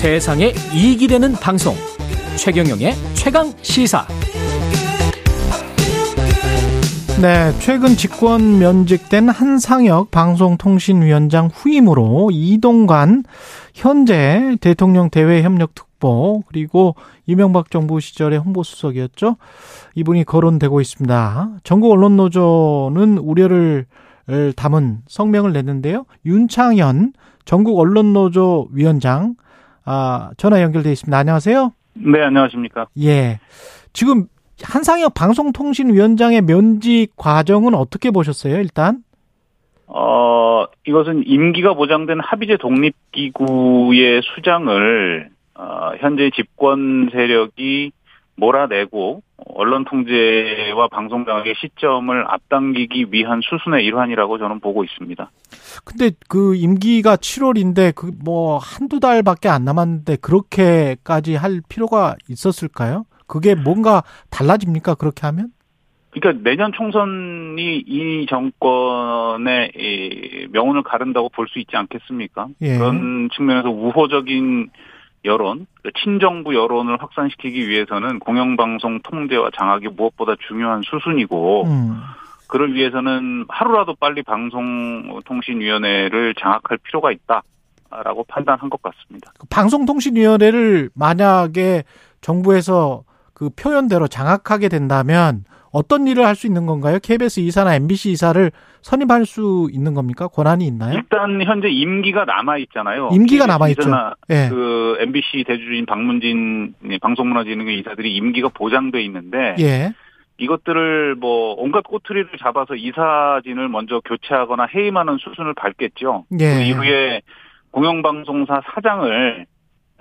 세상에 이익이 되는 방송 최경영의 최강 시사 네, 최근 직권 면직된 한상혁 방송통신위원장 후임으로 이동관 현재 대통령 대외 협력 특보 그리고 이명박 정부 시절의 홍보수석이었죠. 이분이 거론되고 있습니다. 전국 언론 노조는 우려를 담은 성명을 냈는데요. 윤창현 전국 언론 노조 위원장 아, 전화 연결돼 있습니다. 안녕하세요. 네, 안녕하십니까. 예. 지금 한상혁 방송통신위원장의 면직 과정은 어떻게 보셨어요, 일단? 어, 이것은 임기가 보장된 합의제 독립기구의 수장을, 어, 현재 집권 세력이 몰아내고, 언론 통제와 방송 장악의 시점을 앞당기기 위한 수순의 일환이라고 저는 보고 있습니다. 근데 그 임기가 7월인데 그 뭐 한두 달밖에 안 남았는데 그렇게까지 할 필요가 있었을까요? 그게 뭔가 달라집니까? 그렇게 하면? 그러니까 내년 총선이 이 정권의 이 명운을 가른다고 볼 수 있지 않겠습니까? 예. 그런 측면에서 우호적인 여론, 친정부 여론을 확산시키기 위해서는 공영방송 통제와 장악이 무엇보다 중요한 수순이고, 음. 그를 위해서는 하루라도 빨리 방송통신위원회를 장악할 필요가 있다라고 판단한 것 같습니다. 그 방송통신위원회를 만약에 정부에서 그 표현대로 장악하게 된다면 어떤 일을 할 수 있는 건가요? KBS 이사나 MBC 이사를 선임할 수 있는 겁니까? 권한이 있나요? 일단 현재 임기가 남아 있잖아요. 임기가 남아 있죠. 예. 그 MBC 대주주인 박문진 방송문화진흥회 이사들이 임기가 보장돼 있는데 예. 이것들을 뭐 온갖 꼬투리를 잡아서 이사진을 먼저 교체하거나 해임하는 수순을 밟겠죠. 예. 그 이후에 공영방송사 사장을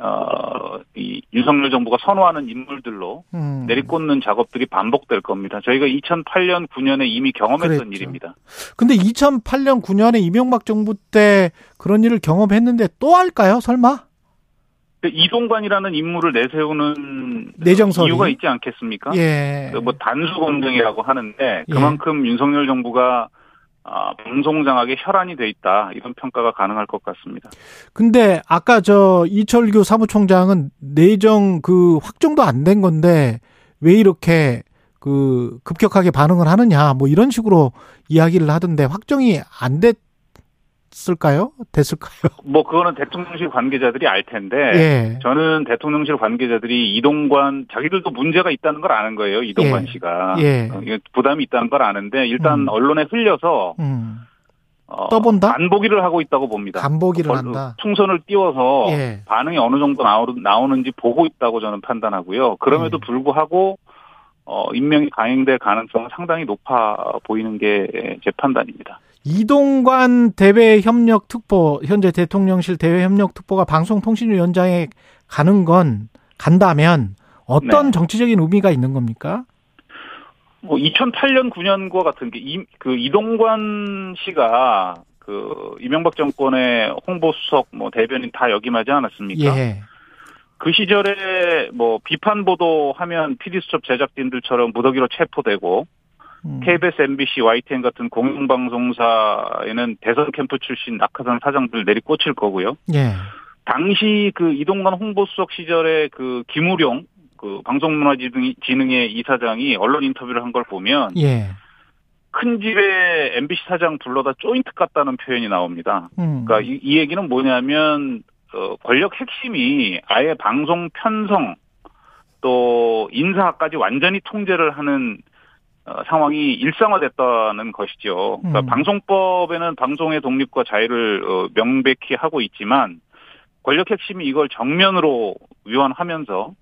어, 이 윤석열 정부가 선호하는 인물들로 음. 내리꽂는 작업들이 반복될 겁니다. 저희가 2008년, 9년에 이미 경험했던 그랬죠. 일입니다. 근데 2008년 9년에 이명박 정부 때 그런 일을 경험했는데 또 할까요? 설마? 그 이동관이라는 인물을 내세우는 내정설이? 이유가 있지 않겠습니까? 예. 그뭐 단수 검증이라고 하는데 그만큼 윤석열 정부가 아, 방송 장악에 혈안이 돼 있다 이런 평가가 가능할 것 같습니다. 근데 아까 저 이철규 사무총장은 내정 그 확정도 안 된 건데 왜 이렇게 그 급격하게 반응을 하느냐 뭐 이런 식으로 이야기를 하던데 확정이 안 됐 을까요? 됐을까요? 뭐 그거는 대통령실 관계자들이 알 텐데 예. 저는 대통령실 관계자들이 이동관 자기들도 문제가 있다는 걸 아는 거예요 이동관 예. 씨가 예. 부담이 있다는 걸 아는데 일단 음. 언론에 흘려서 음. 어, 떠본다? 간보기를 하고 있다고 봅니다. 간보기를 어, 한다. 풍선을 띄워서 예. 반응이 어느 정도 나오, 나오는지 보고 있다고 저는 판단하고요. 그럼에도 음. 불구하고 어, 임명이 가행될 가능성은 상당히 높아 보이는 게 제 판단입니다. 이동관 대외협력특보 현재 대통령실 대외협력특보가 방송통신위원장에 가는 건 간다면 어떤 네. 정치적인 의미가 있는 겁니까? 뭐 2008년 9년과 같은 게그 이동관 씨가 그 이명박 정권의 홍보 수석 뭐 대변인 다 역임하지 않았습니까? 예. 그 시절에 뭐 비판 보도하면 PD수첩 제작진들처럼 무더기로 체포되고 음. KBS, MBC, YTN 같은 공영방송사에는 대선 캠프 출신 낙하산 사장들 내리꽂힐 거고요. 예. 당시 그 이동관 홍보수석 시절에 그 김우룡 그 방송문화진흥회 이사장이 언론 인터뷰를 한 걸 보면 예. 큰 집에 MBC 사장 불러다 조인트 같다는 표현이 나옵니다. 음. 그러니까 이, 이 얘기는 뭐냐면 어, 권력 핵심이 아예 방송 편성 또 인사까지 완전히 통제를 하는 어, 상황이 일상화됐다는 것이죠. 그러니까 음. 방송법에는 방송의 독립과 자유를 어, 명백히 하고 있지만 권력 핵심이 이걸 정면으로 위헌하면서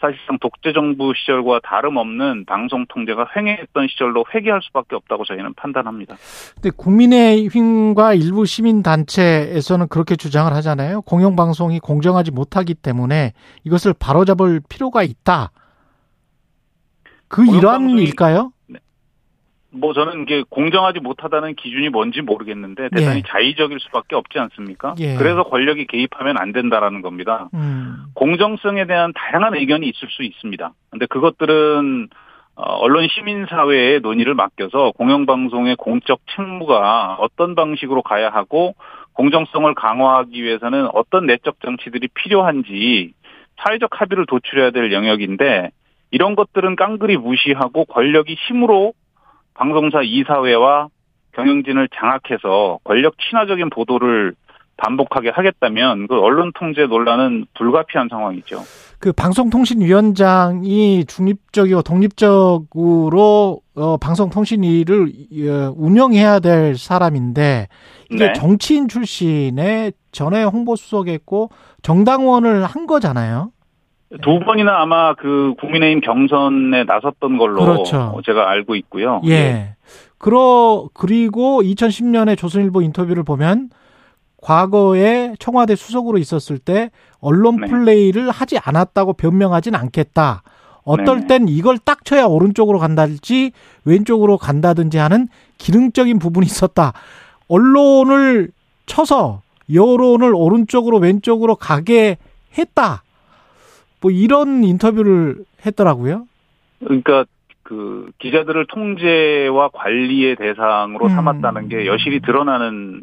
사실상 독재 정부 시절과 다름없는 방송 통제가 횡행했던 시절로 회귀할 수밖에 없다고 저희는 판단합니다. 근데 국민의힘과 일부 시민 단체에서는 그렇게 주장을 하잖아요. 공영 방송이 공정하지 못하기 때문에 이것을 바로잡을 필요가 있다. 그 일환일까요? 뭐 저는 이게 공정하지 못하다는 기준이 뭔지 모르겠는데 대단히 예. 자의적일 수밖에 없지 않습니까? 예. 그래서 권력이 개입하면 안 된다라는 겁니다. 음. 공정성에 대한 다양한 의견이 있을 수 있습니다. 근데 그것들은 어, 언론 시민사회의 논의를 맡겨서 공영방송의 공적 책무가 어떤 방식으로 가야 하고 공정성을 강화하기 위해서는 어떤 내적 정치들이 필요한지 사회적 합의를 도출해야 될 영역인데 이런 것들은 깡그리 무시하고 권력이 힘으로 방송사 이사회와 경영진을 장악해서 권력 친화적인 보도를 반복하게 하겠다면 그 언론 통제 논란은 불가피한 상황이죠. 그 방송통신위원장이 중립적이고 독립적으로 어, 방송통신위를 어, 운영해야 될 사람인데 이게 네. 정치인 출신의 전에 홍보수석했고 정당원을 한 거잖아요. 두 번이나 아마 그 국민의힘 경선에 나섰던 걸로 그렇죠. 제가 알고 있고요. 예. 그러 그리고 2010년에 조선일보 인터뷰를 보면 과거에 청와대 수석으로 있었을 때 언론 네. 플레이를 하지 않았다고 변명하진 않겠다. 어떨 네네. 땐 이걸 딱 쳐야 오른쪽으로 간다든지 왼쪽으로 간다든지 하는 기능적인 부분이 있었다. 언론을 쳐서 여론을 오른쪽으로 왼쪽으로 가게 했다. 뭐 이런 인터뷰를 했더라고요. 그러니까 그 기자들을 통제와 관리의 대상으로 음. 삼았다는 게 여실히 드러나는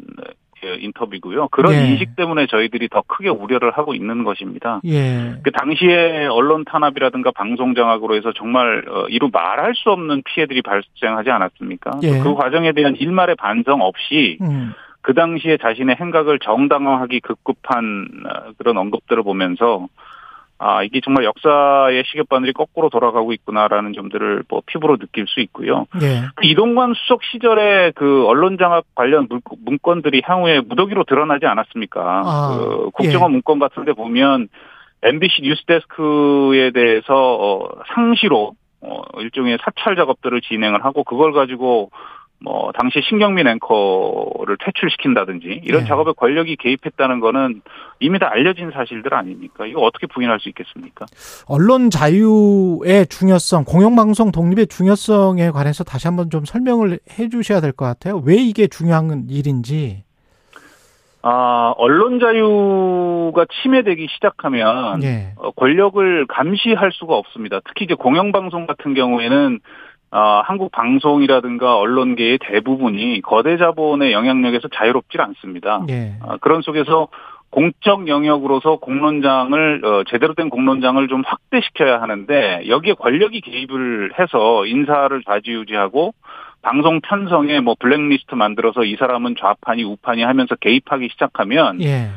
어, 인터뷰고요. 그런 네. 인식 때문에 저희들이 더 크게 우려를 하고 있는 것입니다. 예. 그 당시에 언론 탄압이라든가 방송 장악으로 해서 정말 어, 이루 말할 수 없는 피해들이 발생하지 않았습니까? 예. 그 과정에 대한 일말의 반성 없이 음. 그 당시에 자신의 행각을 정당화하기 급급한 어, 그런 언급들을 보면서 아 이게 정말 역사의 시계바늘이 거꾸로 돌아가고 있구나라는 점들을 뭐 피부로 느낄 수 있고요. 예. 이동관 수석 시절에 그 언론 장악 관련 문- 문건들이 향후에 무더기로 드러나지 않았습니까? 아, 그 국정원 문건 같은 데 보면 MBC 뉴스데스크에 대해서 어, 상시로 어, 일종의 사찰 작업들을 진행을 하고 그걸 가지고 뭐 당시 신경민 앵커를 퇴출시킨다든지 이런 네. 작업에 권력이 개입했다는 거는 이미 다 알려진 사실들 아닙니까? 이거 어떻게 부인할 수 있겠습니까? 언론 자유의 중요성, 공영방송 독립의 중요성에 관해서 다시 한번 좀 설명을 해 주셔야 될 것 같아요. 왜 이게 중요한 일인지. 아 언론 자유가 침해되기 시작하면 예. 어, 권력을 감시할 수가 없습니다. 특히 이제 공영방송 같은 경우에는 아, 한국 방송이라든가 언론계의 대부분이 거대 자본의 영향력에서 자유롭지 않습니다. 예. 아, 그런 속에서 공적 영역으로서 공론장을 어, 제대로 된 공론장을 좀 확대시켜야 하는데 여기에 권력이 개입을 해서 인사를 좌지우지하고 방송 편성에 뭐 블랙리스트 만들어서 이 사람은 좌판이 우판이 하면서 개입하기 시작하면 예.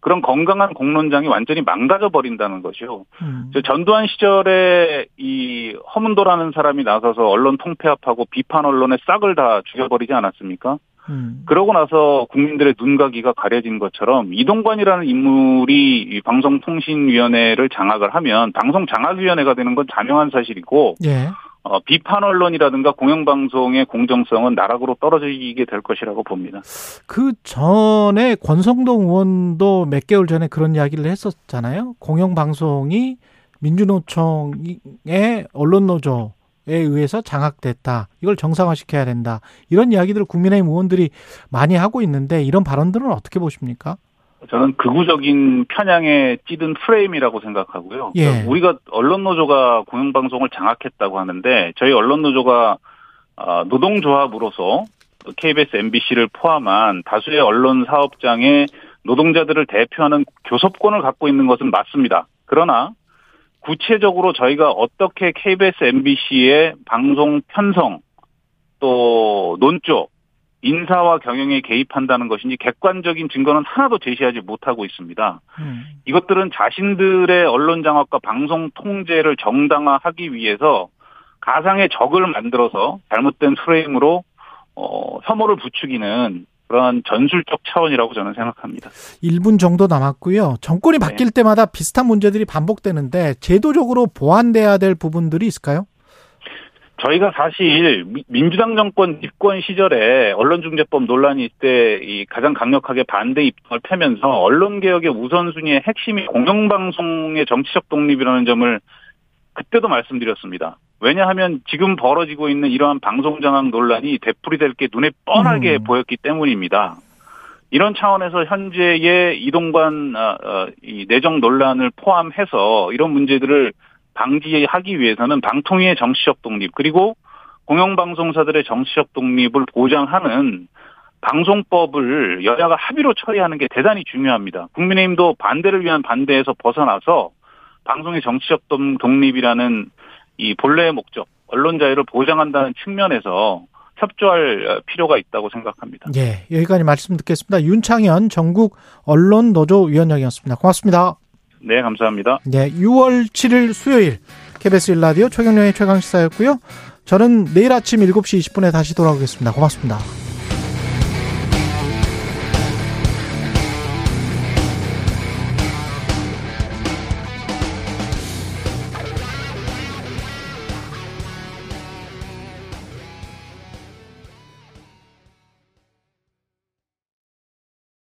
그런 건강한 공론장이 완전히 망가져 버린다는 거죠. 음. 저 전두환 시절에 이 허문도라는 사람이 나서서 언론 통폐합하고 비판 언론의 싹을 다 죽여버리지 않았습니까? 음. 그러고 나서 국민들의 눈과 귀가 가려진 것처럼 이동관이라는 인물이 이 방송통신위원회를 장악을 하면 방송장악위원회가 되는 건 자명한 사실이고 예. 어, 비판 언론이라든가 공영방송의 공정성은 나락으로 떨어지게 될 것이라고 봅니다. 그 전에 권성동 의원도 몇 개월 전에 그런 이야기를 했었잖아요. 공영방송이 민주노총의 언론노조 에 의해서 장악됐다. 이걸 정상화시켜야 된다. 이런 이야기들을 국민의힘 의원들이 많이 하고 있는데 이런 발언들은 어떻게 보십니까? 저는 극우적인 편향에 찌든 프레임이라고 생각하고요. 예. 우리가 언론 노조가 공영방송을 장악했다고 하는데 저희 언론 노조가 아, 노동조합으로서 KBS, MBC를 포함한 다수의 언론 사업장의 노동자들을 대표하는 교섭권을 갖고 있는 것은 맞습니다. 그러나 구체적으로 저희가 어떻게 KBS, MBC의 방송 편성 또 논조 인사와 경영에 개입한다는 것인지 객관적인 증거는 하나도 제시하지 못하고 있습니다. 음. 이것들은 자신들의 언론 장악과 방송 통제를 정당화하기 위해서 가상의 적을 만들어서 잘못된 프레임으로 어, 혐오를 부추기는 그러한 전술적 차원이라고 저는 생각합니다. 1분 정도 남았고요. 정권이 바뀔 때마다 비슷한 문제들이 반복되는데 제도적으로 보완돼야 될 부분들이 있을까요? 저희가 사실 미- 민주당 정권 집권 시절에 언론중재법 논란이 있을 때이 가장 강력하게 반대 입장을 펴면서 언론개혁의 우선순위의 핵심이 공영방송의 정치적 독립이라는 점을 그때도 말씀드렸습니다. 왜냐하면 지금 벌어지고 있는 이러한 방송장악 논란이 되풀이 될 게 눈에 뻔하게 음. 보였기 때문입니다. 이런 차원에서 현재의 이동관 아, 어, 이 내정 논란을 포함해서 이런 문제들을 방지하기 위해서는 방통위의 정치적 독립 그리고 공영방송사들의 정치적 독립을 보장하는 방송법을 여야가 합의로 처리하는 게 대단히 중요합니다. 국민의힘도 반대를 위한 반대에서 벗어나서 방송의 정치적 독립이라는 이 본래의 목적, 언론 자유를 보장한다는 측면에서 협조할 필요가 있다고 생각합니다. 예, 여기까지 말씀 듣겠습니다. 윤창현 전국 언론 노조 위원장이었습니다. 고맙습니다. 네, 감사합니다. 네, 6월 7일 수요일 KBS 1라디오 최경련의 최강시사였고요. 저는 내일 아침 7시 20분에 다시 돌아오겠습니다. 고맙습니다.